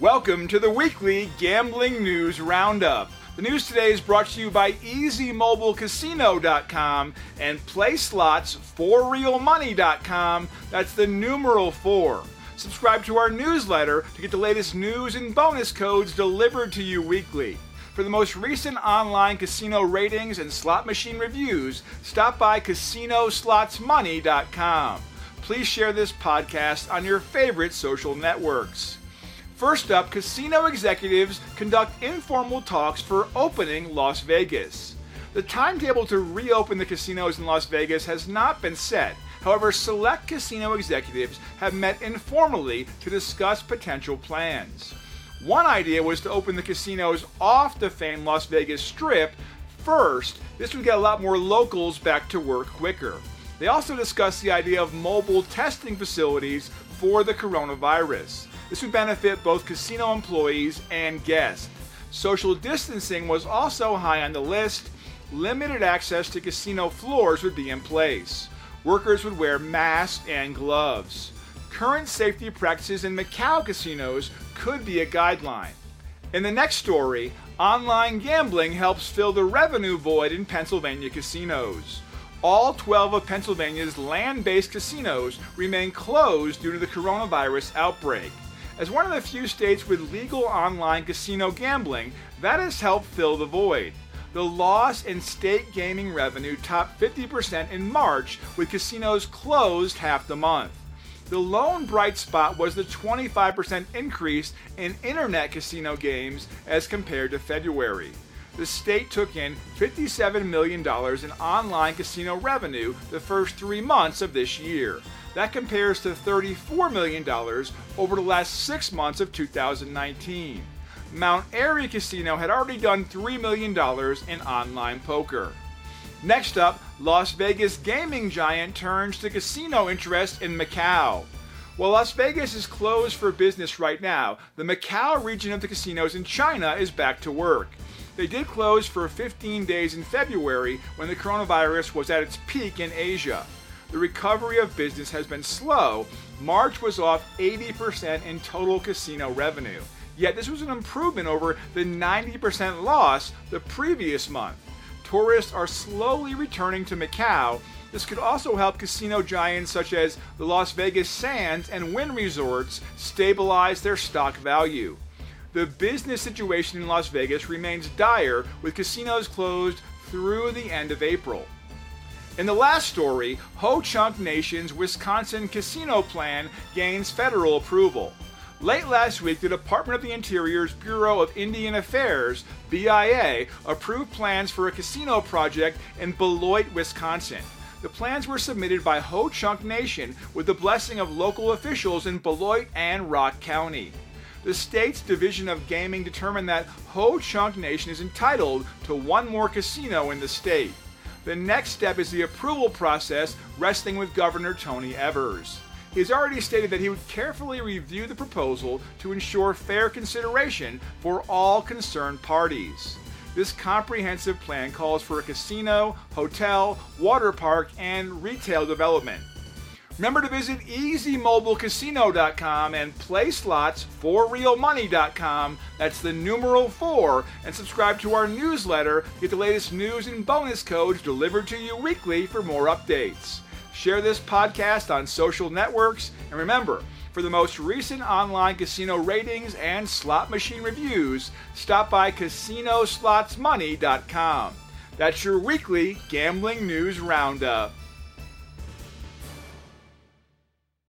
Welcome to the weekly Gambling News Roundup. The news today is brought to you by EasyMobileCasino.com and PlaySlots4RealMoney.com. That's the numeral 4. Subscribe to our newsletter to get the latest news and bonus codes delivered to you weekly. For the most recent online casino ratings and slot machine reviews, stop by CasinoSlotsMoney.com. Please share this podcast on your favorite social networks. First up, casino executives conduct informal talks for opening Las Vegas. The timetable to reopen the casinos in Las Vegas has not been set. However, select casino executives have met informally to discuss potential plans. One idea was to open the casinos off the famed Las Vegas Strip first. This would get a lot more locals back to work quicker. They also discussed the idea of mobile testing facilities for the coronavirus. This would benefit both casino employees and guests. Social distancing was also high on the list. Limited access to casino floors would be in place. Workers would wear masks and gloves. Current safety practices in Macau casinos could be a guideline. In the next story, online gambling helps fill the revenue void in Pennsylvania casinos. All 12 of Pennsylvania's land based casinos remain closed due to the coronavirus outbreak. As one of the few states with legal online casino gambling, that has helped fill the void. The loss in state gaming revenue topped 50% in March, with casinos closed half the month. The lone bright spot was the 25% increase in internet casino games as compared to February. The state took in $57 million in online casino revenue the first three months of this year. That compares to $34 million over the last six months of 2019. Mount Airy Casino had already done $3 million in online poker. Next up, Las Vegas gaming giant turns to casino interest in Macau. While Las Vegas is closed for business right now, the Macau region of the casinos in China is back to work. They did close for 15 days in February when the coronavirus was at its peak in Asia the recovery of business has been slow. March was off 80% in total casino revenue. Yet this was an improvement over the 90% loss the previous month. Tourists are slowly returning to Macau. This could also help casino giants such as the Las Vegas Sands and Wynn Resorts stabilize their stock value. The business situation in Las Vegas remains dire, with casinos closed through the end of April. In the last story, Ho Chunk Nation's Wisconsin casino plan gains federal approval. Late last week, the Department of the Interior's Bureau of Indian Affairs, BIA, approved plans for a casino project in Beloit, Wisconsin. The plans were submitted by Ho Chunk Nation with the blessing of local officials in Beloit and Rock County. The state's Division of Gaming determined that Ho Chunk Nation is entitled to one more casino in the state. The next step is the approval process resting with Governor Tony Evers. He has already stated that he would carefully review the proposal to ensure fair consideration for all concerned parties. This comprehensive plan calls for a casino, hotel, water park, and retail development. Remember to visit EasyMobileCasino.com and PlaySlots4RealMoney.com. That's the numeral 4. And subscribe to our newsletter. Get the latest news and bonus codes delivered to you weekly for more updates. Share this podcast on social networks. And remember, for the most recent online casino ratings and slot machine reviews, stop by CasinoSlotsMoney.com. That's your weekly gambling news roundup.